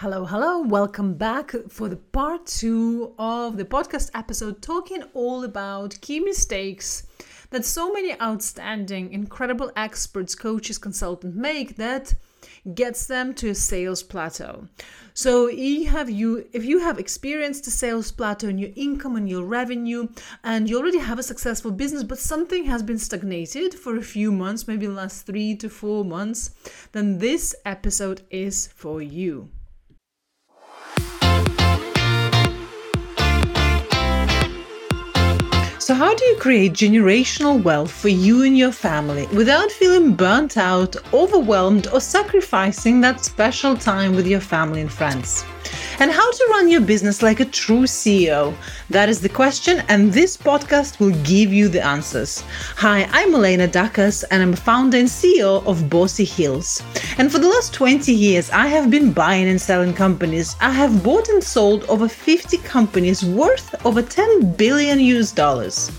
Hello, hello, welcome back for the part two of the podcast episode talking all about key mistakes that so many outstanding, incredible experts, coaches, consultants make that gets them to a sales plateau. So have you if you have experienced a sales plateau in your income and your revenue and you already have a successful business but something has been stagnated for a few months, maybe last 3 to 4 months, then this episode is for you. So, how do you create generational wealth for you and your family without feeling burnt out, overwhelmed, or sacrificing that special time with your family and friends? And how to run your business like a true CEO? That is the question, and this podcast will give you the answers. Hi, I'm Elena Dakas, and I'm founder and CEO of Bossy Heels. And for the last 20 years, I have been buying and selling companies. I have bought and sold over 50 companies worth over 10 billion US dollars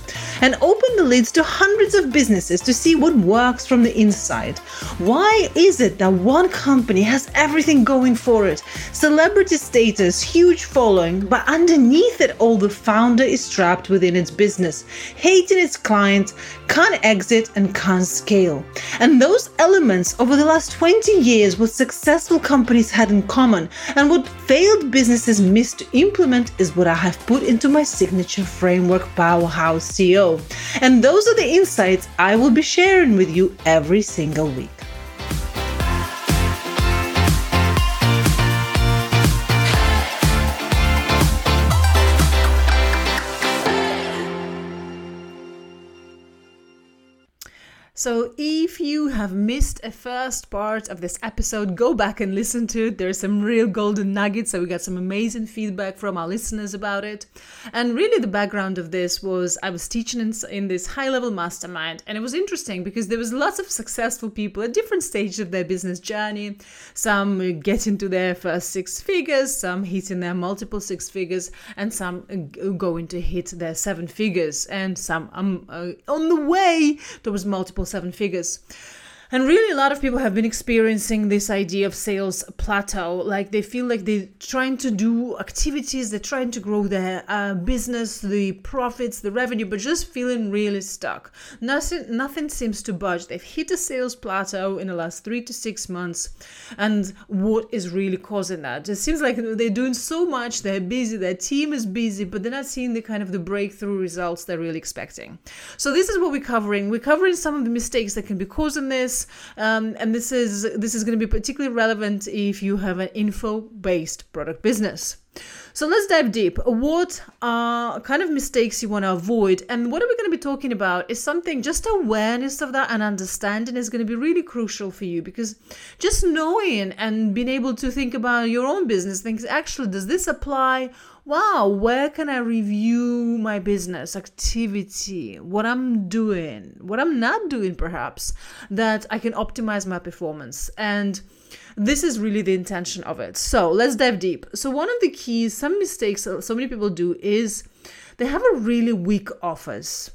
and opened the lids to hundreds of businesses to see what works from the inside. Why is it that one company has everything going for it? Celebrity status, huge following, but underneath it all, the founder is trapped within its business, hating its clients, can't exit, and can't scale. And those elements over the last 20 years, what successful companies had in common and what failed businesses missed to implement is what I have put into my signature framework, Powerhouse CEO. And those are the insights I will be sharing with you every single week. So, if you have missed a first part of this episode, go back and listen to it. There's some real golden nuggets. So, we got some amazing feedback from our listeners about it. And really, the background of this was I was teaching in, in this high level mastermind, and it was interesting because there was lots of successful people at different stages of their business journey. Some getting to their first six figures, some hitting their multiple six figures, and some going to hit their seven figures, and some um, uh, on the way towards multiple seven figures. And really, a lot of people have been experiencing this idea of sales plateau. Like they feel like they're trying to do activities, they're trying to grow their uh, business, the profits, the revenue, but just feeling really stuck. Nothing, nothing seems to budge. They've hit a sales plateau in the last three to six months. And what is really causing that? It seems like they're doing so much, they're busy, their team is busy, but they're not seeing the kind of the breakthrough results they're really expecting. So this is what we're covering. We're covering some of the mistakes that can be causing this um, and this is this is going to be particularly relevant if you have an info based product business. So let's dive deep. What are kind of mistakes you want to avoid? And what are we going to be talking about is something just awareness of that and understanding is going to be really crucial for you because just knowing and being able to think about your own business, things actually, does this apply? Wow, where can I review my business activity, what I'm doing, what I'm not doing, perhaps, that I can optimize my performance? And this is really the intention of it. So let's dive deep. So, one of the keys, some mistakes so many people do is they have a really weak offers.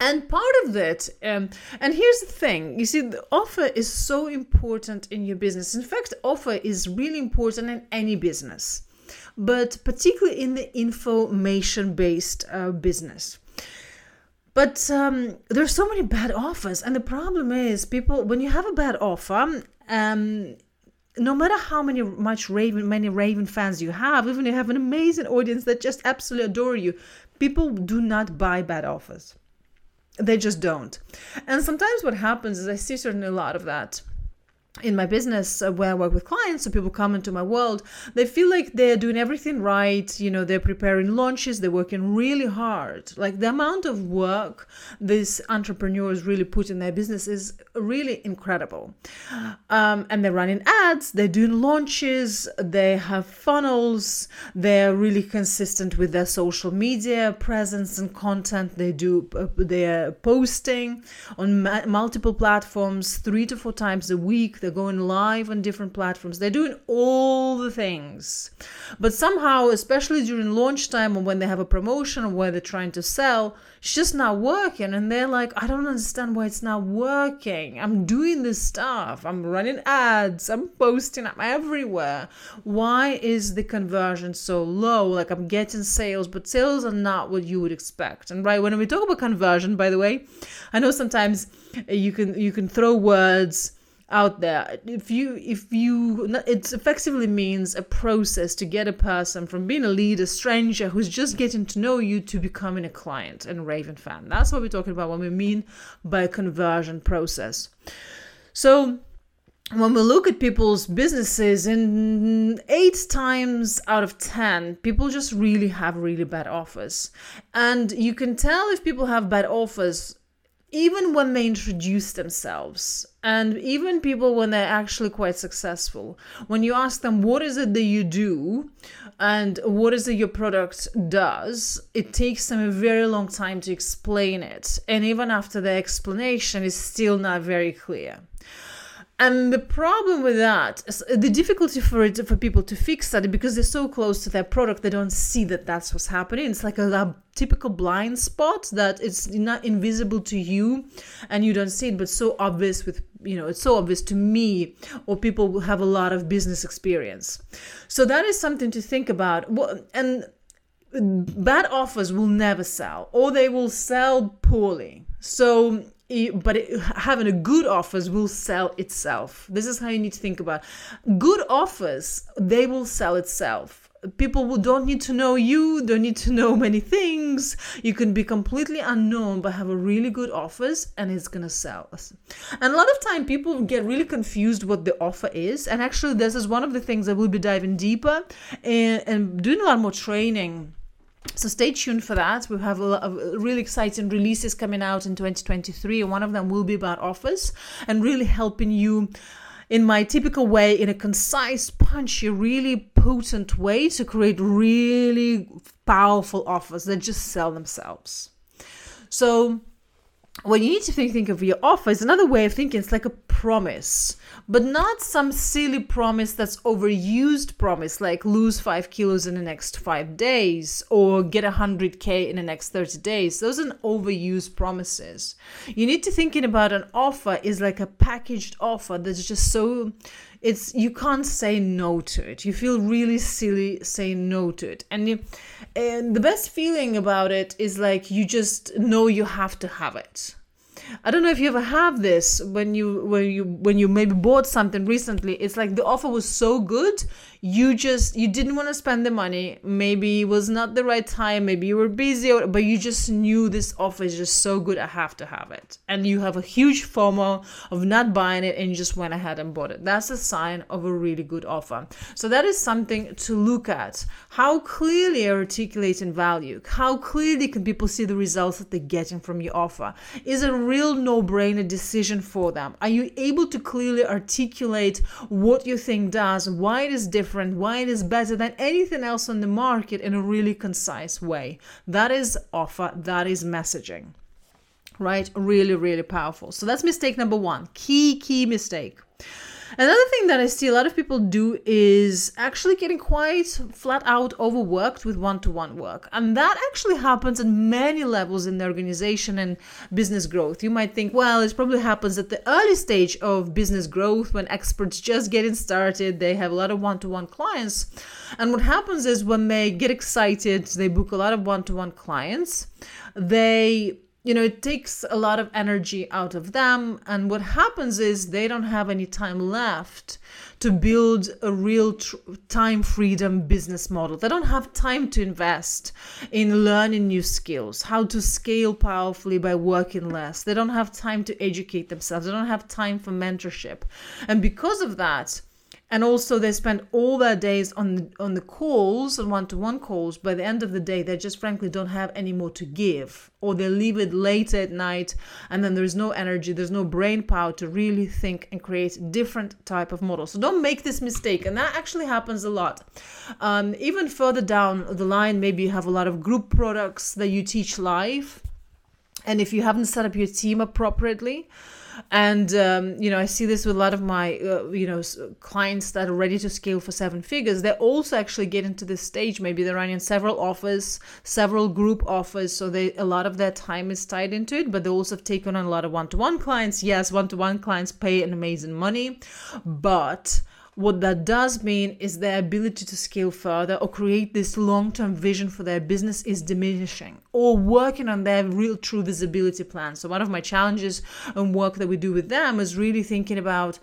And part of it, um, and here's the thing you see, the offer is so important in your business. In fact, offer is really important in any business, but particularly in the information based uh, business. But um, there's so many bad offers, and the problem is, people when you have a bad offer, um, no matter how many much raving many raving fans you have, even if you have an amazing audience that just absolutely adore you, people do not buy bad offers. They just don't. And sometimes what happens is I see certainly a lot of that in my business uh, where I work with clients, so people come into my world, they feel like they're doing everything right. You know, they're preparing launches, they're working really hard. Like the amount of work these entrepreneurs really put in their business is really incredible. Um, and they're running ads, they're doing launches, they have funnels, they're really consistent with their social media presence and content. They do, they're posting on ma- multiple platforms three to four times a week they're going live on different platforms, they're doing all the things. But somehow, especially during launch time or when they have a promotion or where they're trying to sell, it's just not working. And they're like, I don't understand why it's not working. I'm doing this stuff, I'm running ads, I'm posting, I'm everywhere. Why is the conversion so low? Like, I'm getting sales, but sales are not what you would expect. And right, when we talk about conversion, by the way, I know sometimes you can you can throw words out there. If you if you it effectively means a process to get a person from being a lead a stranger who's just getting to know you to becoming a client and raving fan. That's what we're talking about when we mean by conversion process. So when we look at people's businesses in eight times out of ten people just really have really bad offers. And you can tell if people have bad offers even when they introduce themselves and even people when they're actually quite successful when you ask them what is it that you do and what is it your product does? It takes them a very long time to explain it. And even after the explanation it's still not very clear. And the problem with that, the difficulty for it for people to fix that, because they're so close to their product, they don't see that that's what's happening. It's like a, a typical blind spot that it's not invisible to you, and you don't see it, but so obvious with you know it's so obvious to me or people who have a lot of business experience. So that is something to think about. And bad offers will never sell, or they will sell poorly. So but it, having a good offers will sell itself this is how you need to think about good offers they will sell itself people who don't need to know you don't need to know many things. You can be completely unknown but have a really good offers and it's gonna sell. And a lot of time people get really confused what the offer is and actually this is one of the things that we'll be diving deeper and, and doing a lot more training. So stay tuned for that. We have a lot of really exciting releases coming out in 2023, one of them will be about offers and really helping you in my typical way, in a concise, punchy, really potent way to create really powerful offers that just sell themselves. So what you need to think, think of your offer is another way of thinking. It's like a promise, but not some silly promise that's overused promise, like lose five kilos in the next five days or get a hundred K in the next 30 days. Those are overused promises. You need to thinking about an offer is like a packaged offer that's just so it's you can't say no to it. You feel really silly saying no to it. And you, and the best feeling about it is like you just know you have to have it. I don't know if you ever have this when you when you when you maybe bought something recently. It's like the offer was so good, you just you didn't want to spend the money. Maybe it was not the right time. Maybe you were busy, or, but you just knew this offer is just so good. I have to have it, and you have a huge FOMO of not buying it, and you just went ahead and bought it. That's a sign of a really good offer. So that is something to look at. How clearly are articulating value? How clearly can people see the results that they're getting from your offer? Is it real no brainer decision for them? Are you able to clearly articulate what you think does, why it is different, why it is better than anything else on the market in a really concise way? That is offer, that is messaging. Right? Really, really powerful. So that's mistake number one. Key, key mistake. Another thing that I see a lot of people do is actually getting quite flat out overworked with one to one work. And that actually happens at many levels in the organization and business growth. You might think, well, it probably happens at the early stage of business growth when experts just getting started, they have a lot of one to one clients. And what happens is when they get excited, they book a lot of one to one clients, they you know it takes a lot of energy out of them. And what happens is they don't have any time left to build a real tr- time freedom business model. They don't have time to invest in learning new skills how to scale powerfully by working less. They don't have time to educate themselves. They don't have time for mentorship. And because of that and also they spend all their days on on the calls and one-to-one calls by the end of the day they just frankly don't have any more to give or they leave it late at night and then there's no energy there's no brain power to really think and create different type of models. So don't make this mistake and that actually happens a lot. Um, even further down the line maybe you have a lot of group products that you teach live and if you haven't set up your team appropriately and um, you know i see this with a lot of my uh, you know clients that are ready to scale for seven figures. They also actually get into this stage. Maybe they're running several offers several group offers. So they a lot of their time is tied into it but they also have taken on a lot of one-to-one clients. Yes one-to-one clients pay an amazing money but what that does mean is their ability to scale further or create this long term vision for their business is diminishing or working on their real true visibility plan. So, one of my challenges and work that we do with them is really thinking about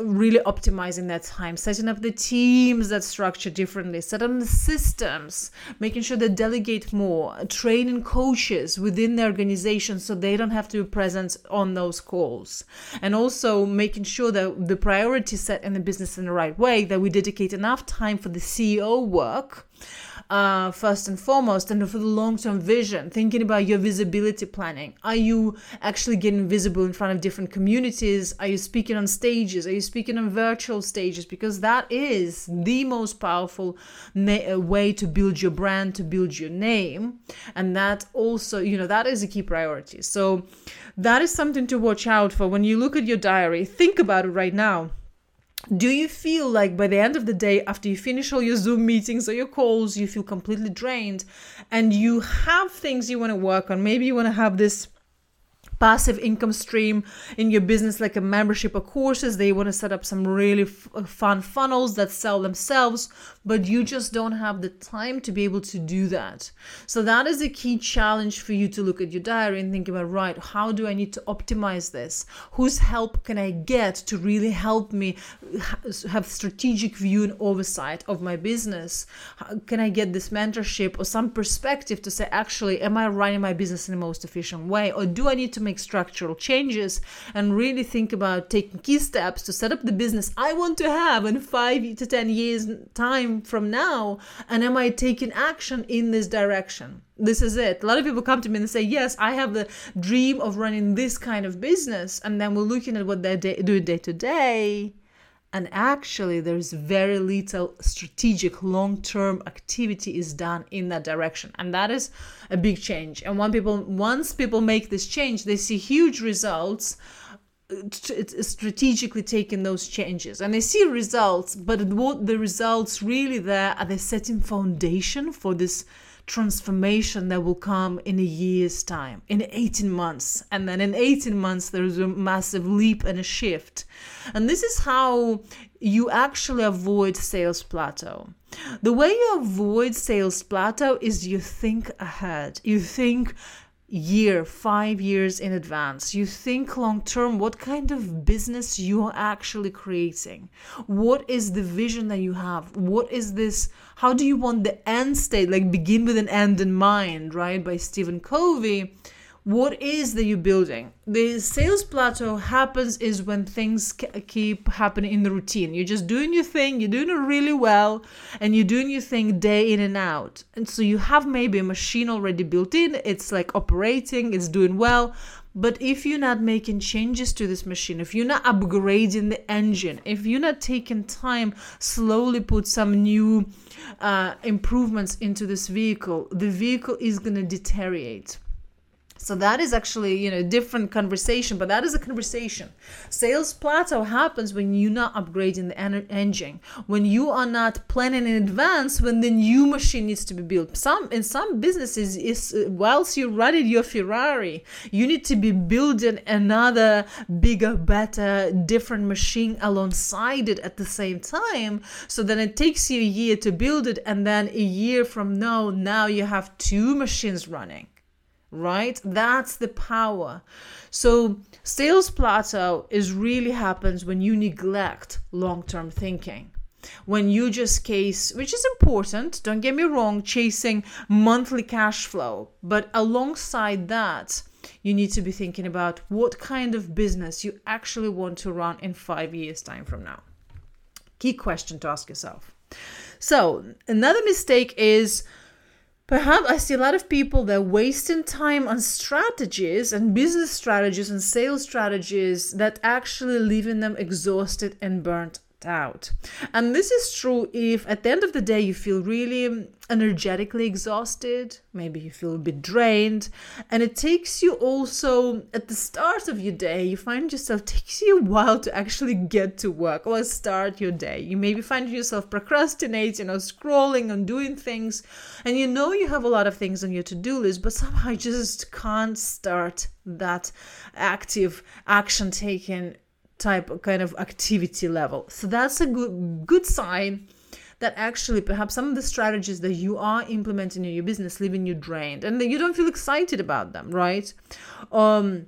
really optimizing their time, setting up the teams that structure differently, setting up the systems, making sure they delegate more, training coaches within the organization so they don't have to be present on those calls, and also making sure that the priority set in the business in the right way, that we dedicate enough time for the CEO work uh, first and foremost, and for the long term vision, thinking about your visibility planning. Are you actually getting visible in front of different communities? Are you speaking on stages? Are you speaking on virtual stages? Because that is the most powerful na- uh, way to build your brand, to build your name. And that also, you know, that is a key priority. So that is something to watch out for. When you look at your diary, think about it right now do you feel like by the end of the day after you finish all your zoom meetings or your calls you feel completely drained and you have things you want to work on? Maybe you want to have this passive income stream in your business like a membership or courses they want to set up some really f- uh, fun funnels that sell themselves but you just don't have the time to be able to do that. So that is a key challenge for you to look at your diary and think about right how do i need to optimize this? Whose help can i get to really help me have strategic view and oversight of my business? How can i get this mentorship or some perspective to say actually am i running my business in the most efficient way? Or do i need to make structural changes and really think about taking key steps to set up the business I want to have in five to 10 years' time from now? And am I taking action in this direction? This is it. A lot of people come to me and say, Yes, I have the dream of running this kind of business. And then we're looking at what they're doing day to day and actually there's very little strategic long-term activity is done in that direction and that is a big change and when people once people make this change they see huge results strategically taking those changes and they see results but what the results really there are they setting foundation for this transformation that will come in a year's time, in 18 months. And then in 18 months, there's a massive leap and a shift. And this is how you actually avoid sales plateau. The way you avoid sales plateau is you think ahead. You think year, five years in advance. You think long term what kind of business you are actually creating. What is the vision that you have? What is this? How do you want the end state? Like begin with an end in mind, right? By Stephen Covey what is that you're building? The sales plateau happens is when things keep happening in the routine. You're just doing your thing you're doing it really well and you're doing your thing day in and out. And so you have maybe a machine already built in it's like operating it's doing well. But if you're not making changes to this machine, if you're not upgrading the engine, if you're not taking time, slowly put some new uh, improvements into this vehicle, the vehicle is going to deteriorate. So that is actually, you know, a different conversation, but that is a conversation. Sales plateau happens when you're not upgrading the en- engine, when you are not planning in advance when the new machine needs to be built. Some in some businesses is whilst you're running your Ferrari, you need to be building another bigger, better, different machine alongside it at the same time. So then it takes you a year to build it, and then a year from now, now you have two machines running right? That's the power. So, sales plateau is really happens when you neglect long-term thinking. When you just case, which is important, don't get me wrong, chasing monthly cash flow, but alongside that, you need to be thinking about what kind of business you actually want to run in 5 years time from now. Key question to ask yourself. So, another mistake is Perhaps I see a lot of people that are wasting time on strategies and business strategies and sales strategies that actually leaving them exhausted and burnt out. And this is true if at the end of the day you feel really energetically exhausted, maybe you feel a bit drained, and it takes you also at the start of your day, you find yourself takes you a while to actually get to work or start your day. You maybe find yourself procrastinating or scrolling and doing things, and you know you have a lot of things on your to-do list, but somehow you just can't start that active action taking type of kind of activity level. So that's a good good sign that actually perhaps some of the strategies that you are implementing in your business leaving you drained and you don't feel excited about them, right? Um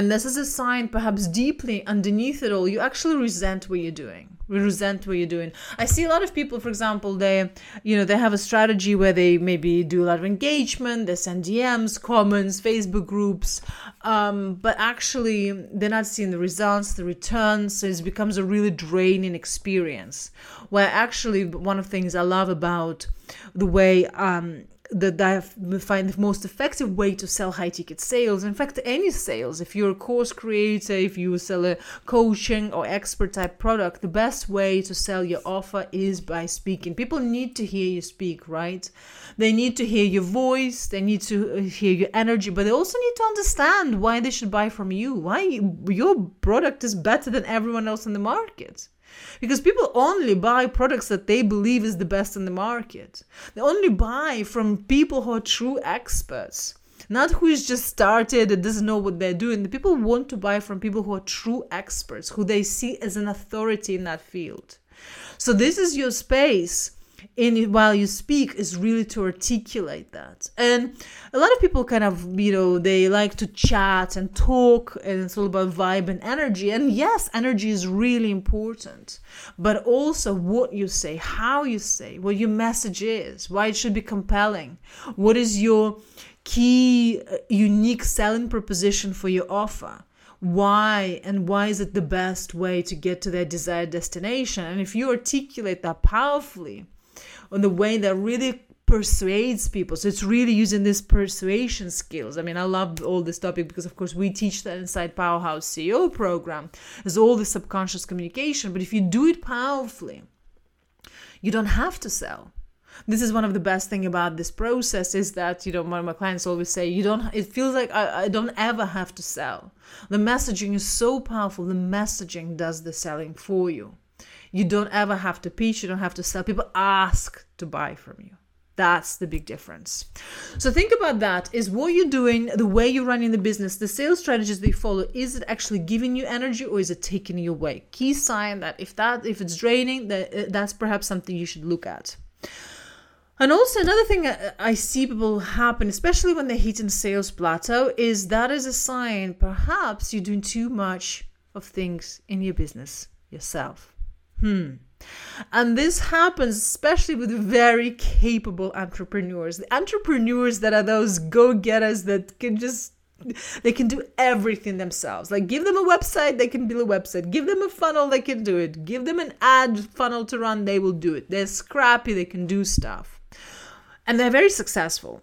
and this is a sign perhaps deeply underneath it all you actually resent what you're doing. We resent what you're doing. I see a lot of people for example they you know they have a strategy where they maybe do a lot of engagement they send dms comments facebook groups um, but actually they're not seeing the results the returns so it becomes a really draining experience. Where actually one of the things i love about the way um, that I find the most effective way to sell high ticket sales. In fact, any sales, if you're a course creator, if you sell a coaching or expert type product, the best way to sell your offer is by speaking. People need to hear you speak, right? They need to hear your voice, they need to uh, hear your energy, but they also need to understand why they should buy from you, why your product is better than everyone else in the market because people only buy products that they believe is the best in the market. They only buy from people who are true experts not who is just started and doesn't know what they're doing. The people want to buy from people who are true experts who they see as an authority in that field. So this is your space in while you speak is really to articulate that. And a lot of people kind of you know they like to chat and talk and it's all about vibe and energy. And yes energy is really important. But also what you say how you say what your message is why it should be compelling. What is your key uh, unique selling proposition for your offer? Why and why is it the best way to get to their desired destination? And if you articulate that powerfully on the way that really persuades people. So it's really using these persuasion skills. I mean, I love all this topic because, of course, we teach that inside Powerhouse CEO program. There's all the subconscious communication. But if you do it powerfully, you don't have to sell. This is one of the best thing about this process is that you know one of my clients always say you don't. It feels like I, I don't ever have to sell. The messaging is so powerful. The messaging does the selling for you. You don't ever have to pitch, you don't have to sell. People ask to buy from you. That's the big difference. So think about that. Is what you're doing, the way you're running the business, the sales strategies you follow, is it actually giving you energy or is it taking you away? Key sign that if that if it's draining, that uh, that's perhaps something you should look at. And also another thing I see people happen, especially when they hit in sales plateau, is that is a sign perhaps you're doing too much of things in your business yourself. Hmm. And this happens especially with very capable entrepreneurs. The entrepreneurs that are those go getters that can just they can do everything themselves. Like give them a website, they can build a website. Give them a funnel, they can do it. Give them an ad funnel to run, they will do it. They're scrappy, they can do stuff. And they're very successful.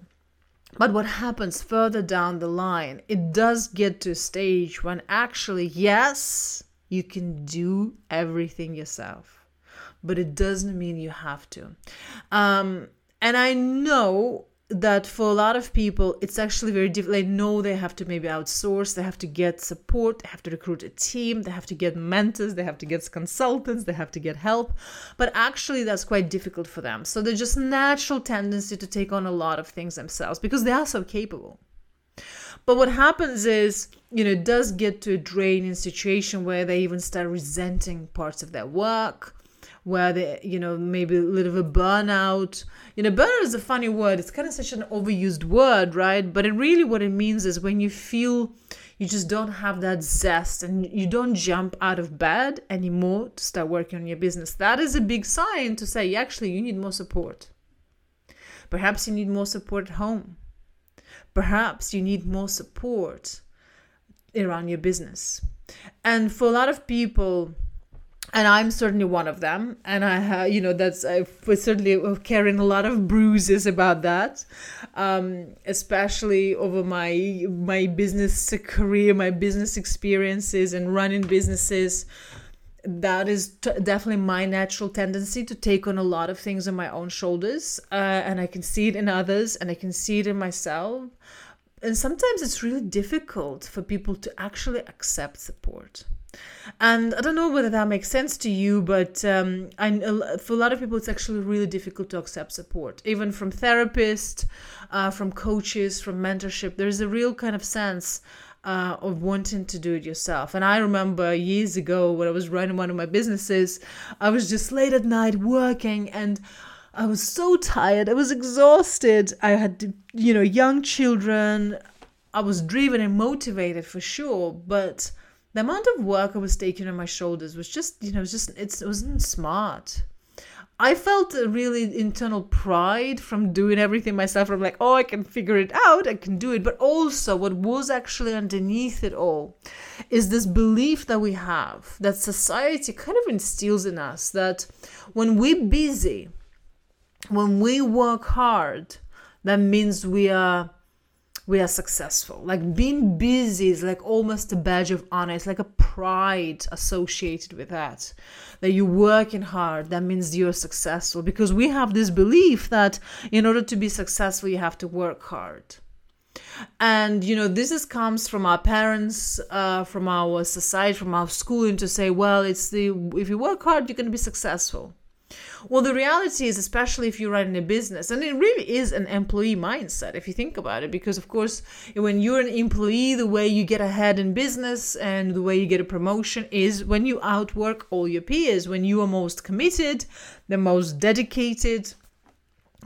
But what happens further down the line, it does get to a stage when actually, yes, you can do everything yourself, but it doesn't mean you have to. Um, and I know that for a lot of people, it's actually very difficult. They know they have to maybe outsource, they have to get support, they have to recruit a team, they have to get mentors, they have to get consultants, they have to get help. But actually, that's quite difficult for them. So there's just natural tendency to take on a lot of things themselves because they are so capable. But what happens is, you know, it does get to a draining situation where they even start resenting parts of their work, where they, you know, maybe a little bit of a burnout. You know, burnout is a funny word. It's kind of such an overused word, right? But it really what it means is when you feel you just don't have that zest and you don't jump out of bed anymore to start working on your business. That is a big sign to say, actually, you need more support. Perhaps you need more support at home perhaps you need more support around your business. And for a lot of people, and I'm certainly one of them, and I have, you know, that's I certainly carrying a lot of bruises about that, um, especially over my my business career, my business experiences, and running businesses that is t- definitely my natural tendency to take on a lot of things on my own shoulders uh, and i can see it in others and i can see it in myself. And sometimes it's really difficult for people to actually accept support. And i don't know whether that makes sense to you but um, I, for a lot of people it's actually really difficult to accept support even from therapists uh, from coaches from mentorship. There's a real kind of sense uh, of wanting to do it yourself. And I remember years ago when I was running one of my businesses, I was just late at night working and I was so tired. I was exhausted. I had, you know, young children. I was driven and motivated for sure, but the amount of work I was taking on my shoulders was just, you know, just it's, it wasn't smart. I felt a really internal pride from doing everything myself. I'm like, oh, I can figure it out, I can do it. But also, what was actually underneath it all is this belief that we have that society kind of instills in us that when we're busy, when we work hard, that means we are we are successful. Like being busy is like almost a badge of honor. It's like a pride associated with that. That you're working hard, that means you're successful. Because we have this belief that in order to be successful, you have to work hard. And you know, this is comes from our parents, uh, from our society, from our schooling to say, well, it's the if you work hard, you're going to be successful. Well, the reality is, especially if you're running a business, and it really is an employee mindset if you think about it, because of course, when you're an employee, the way you get ahead in business and the way you get a promotion is when you outwork all your peers, when you are most committed, the most dedicated,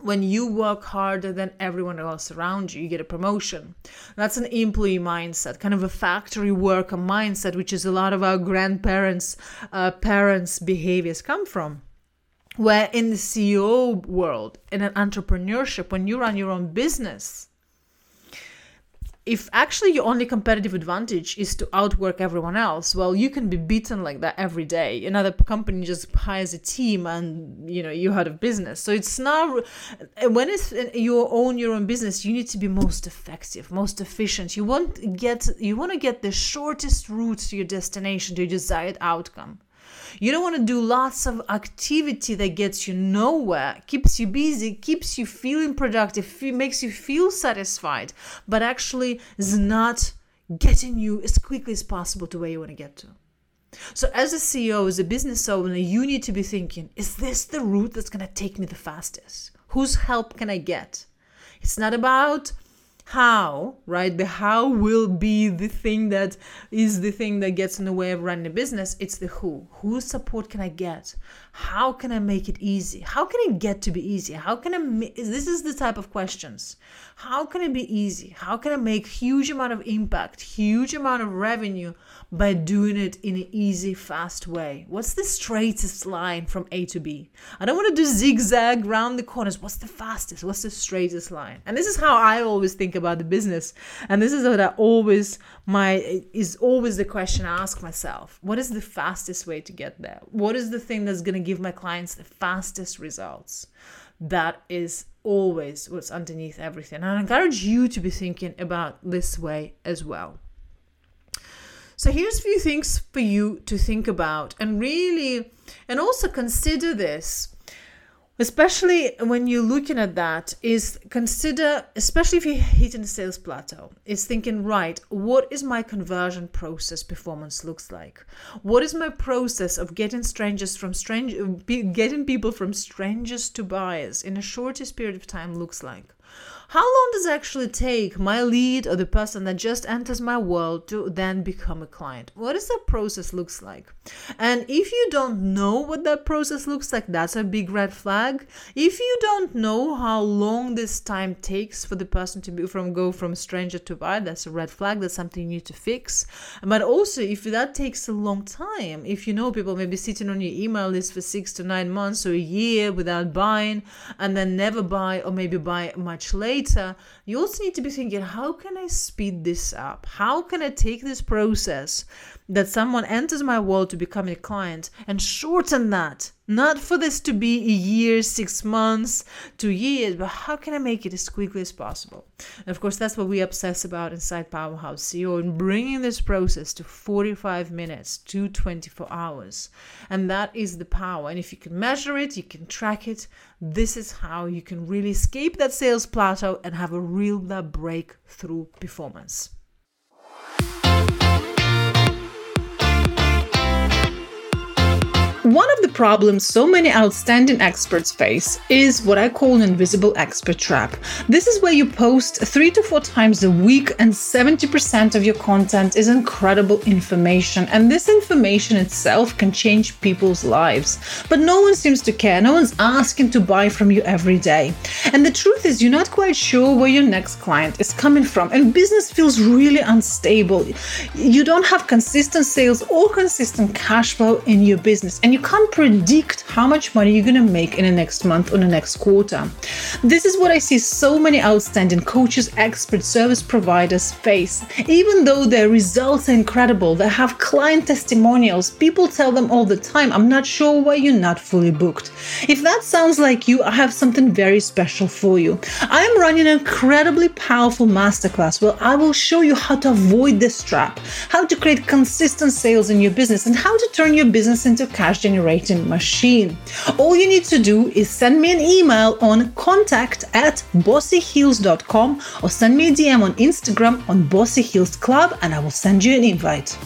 when you work harder than everyone else around you, you get a promotion. That's an employee mindset, kind of a factory worker mindset, which is a lot of our grandparents' uh, parents' behaviors come from where in the CEO world, in an entrepreneurship, when you run your own business, if actually your only competitive advantage is to outwork everyone else, well, you can be beaten like that every day. Another company just hires a team, and you know you out of business. So it's not when it's uh, you own your own business, you need to be most effective, most efficient. You want get you want to get the shortest route to your destination, to your desired outcome. You don't want to do lots of activity that gets you nowhere, keeps you busy, keeps you feeling productive, makes you feel satisfied, but actually is not getting you as quickly as possible to where you want to get to. So, as a CEO, as a business owner, you need to be thinking is this the route that's going to take me the fastest? Whose help can I get? It's not about how, right? The how will be the thing that is the thing that gets in the way of running a business. It's the who. Whose support can I get? How can I make it easy? How can it get to be easy? How can I? Ma- this is the type of questions. How can it be easy? How can I make huge amount of impact, huge amount of revenue by doing it in an easy, fast way? What's the straightest line from A to B? I don't want to do zigzag round the corners. What's the fastest? What's the straightest line? And this is how I always think about the business. And this is what I always my is always the question I ask myself. What is the fastest way to get there? What is the thing that's going to give my clients the fastest results? That is always what's underneath everything. And I encourage you to be thinking about this way as well. So here's a few things for you to think about and really and also consider this especially when you're looking at that is consider especially if you're hitting the sales plateau is thinking right what is my conversion process performance looks like? What is my process of getting strangers from strange getting people from strangers to buyers in a shortest period of time looks like how long does it actually take my lead or the person that just enters my world to then become a client? What does that process looks like? And if you don't know what that process looks like, that's a big red flag. If you don't know how long this time takes for the person to be from go from stranger to buyer, that's a red flag. That's something you need to fix. But also, if that takes a long time, if you know people maybe sitting on your email list for six to nine months or a year without buying, and then never buy or maybe buy much later later, you also need to be thinking, how can I speed this up? How can I take this process that someone enters my world to become a client and shorten that. Not for this to be a year, six months, two years, but how can I make it as quickly as possible? And of course, that's what we obsess about inside Powerhouse CEO and bringing this process to 45 minutes to 24 hours. And that is the power. And if you can measure it, you can track it, this is how you can really escape that sales plateau and have a real breakthrough performance. One of the problems so many outstanding experts face is what I call an invisible expert trap. This is where you post three to four times a week, and 70% of your content is incredible information. And this information itself can change people's lives. But no one seems to care. No one's asking to buy from you every day. And the truth is, you're not quite sure where your next client is coming from. And business feels really unstable. You don't have consistent sales or consistent cash flow in your business. And and you can't predict how much money you're going to make in the next month or the next quarter. This is what I see so many outstanding coaches, experts, service providers face. Even though their results are incredible, they have client testimonials, people tell them all the time, I'm not sure why you're not fully booked. If that sounds like you, I have something very special for you. I am running an incredibly powerful masterclass where I will show you how to avoid this trap, how to create consistent sales in your business, and how to turn your business into generating machine. All you need to do is send me an email on contact at bossyheels.com or send me a DM on Instagram on Bossy Heels Club and I will send you an invite.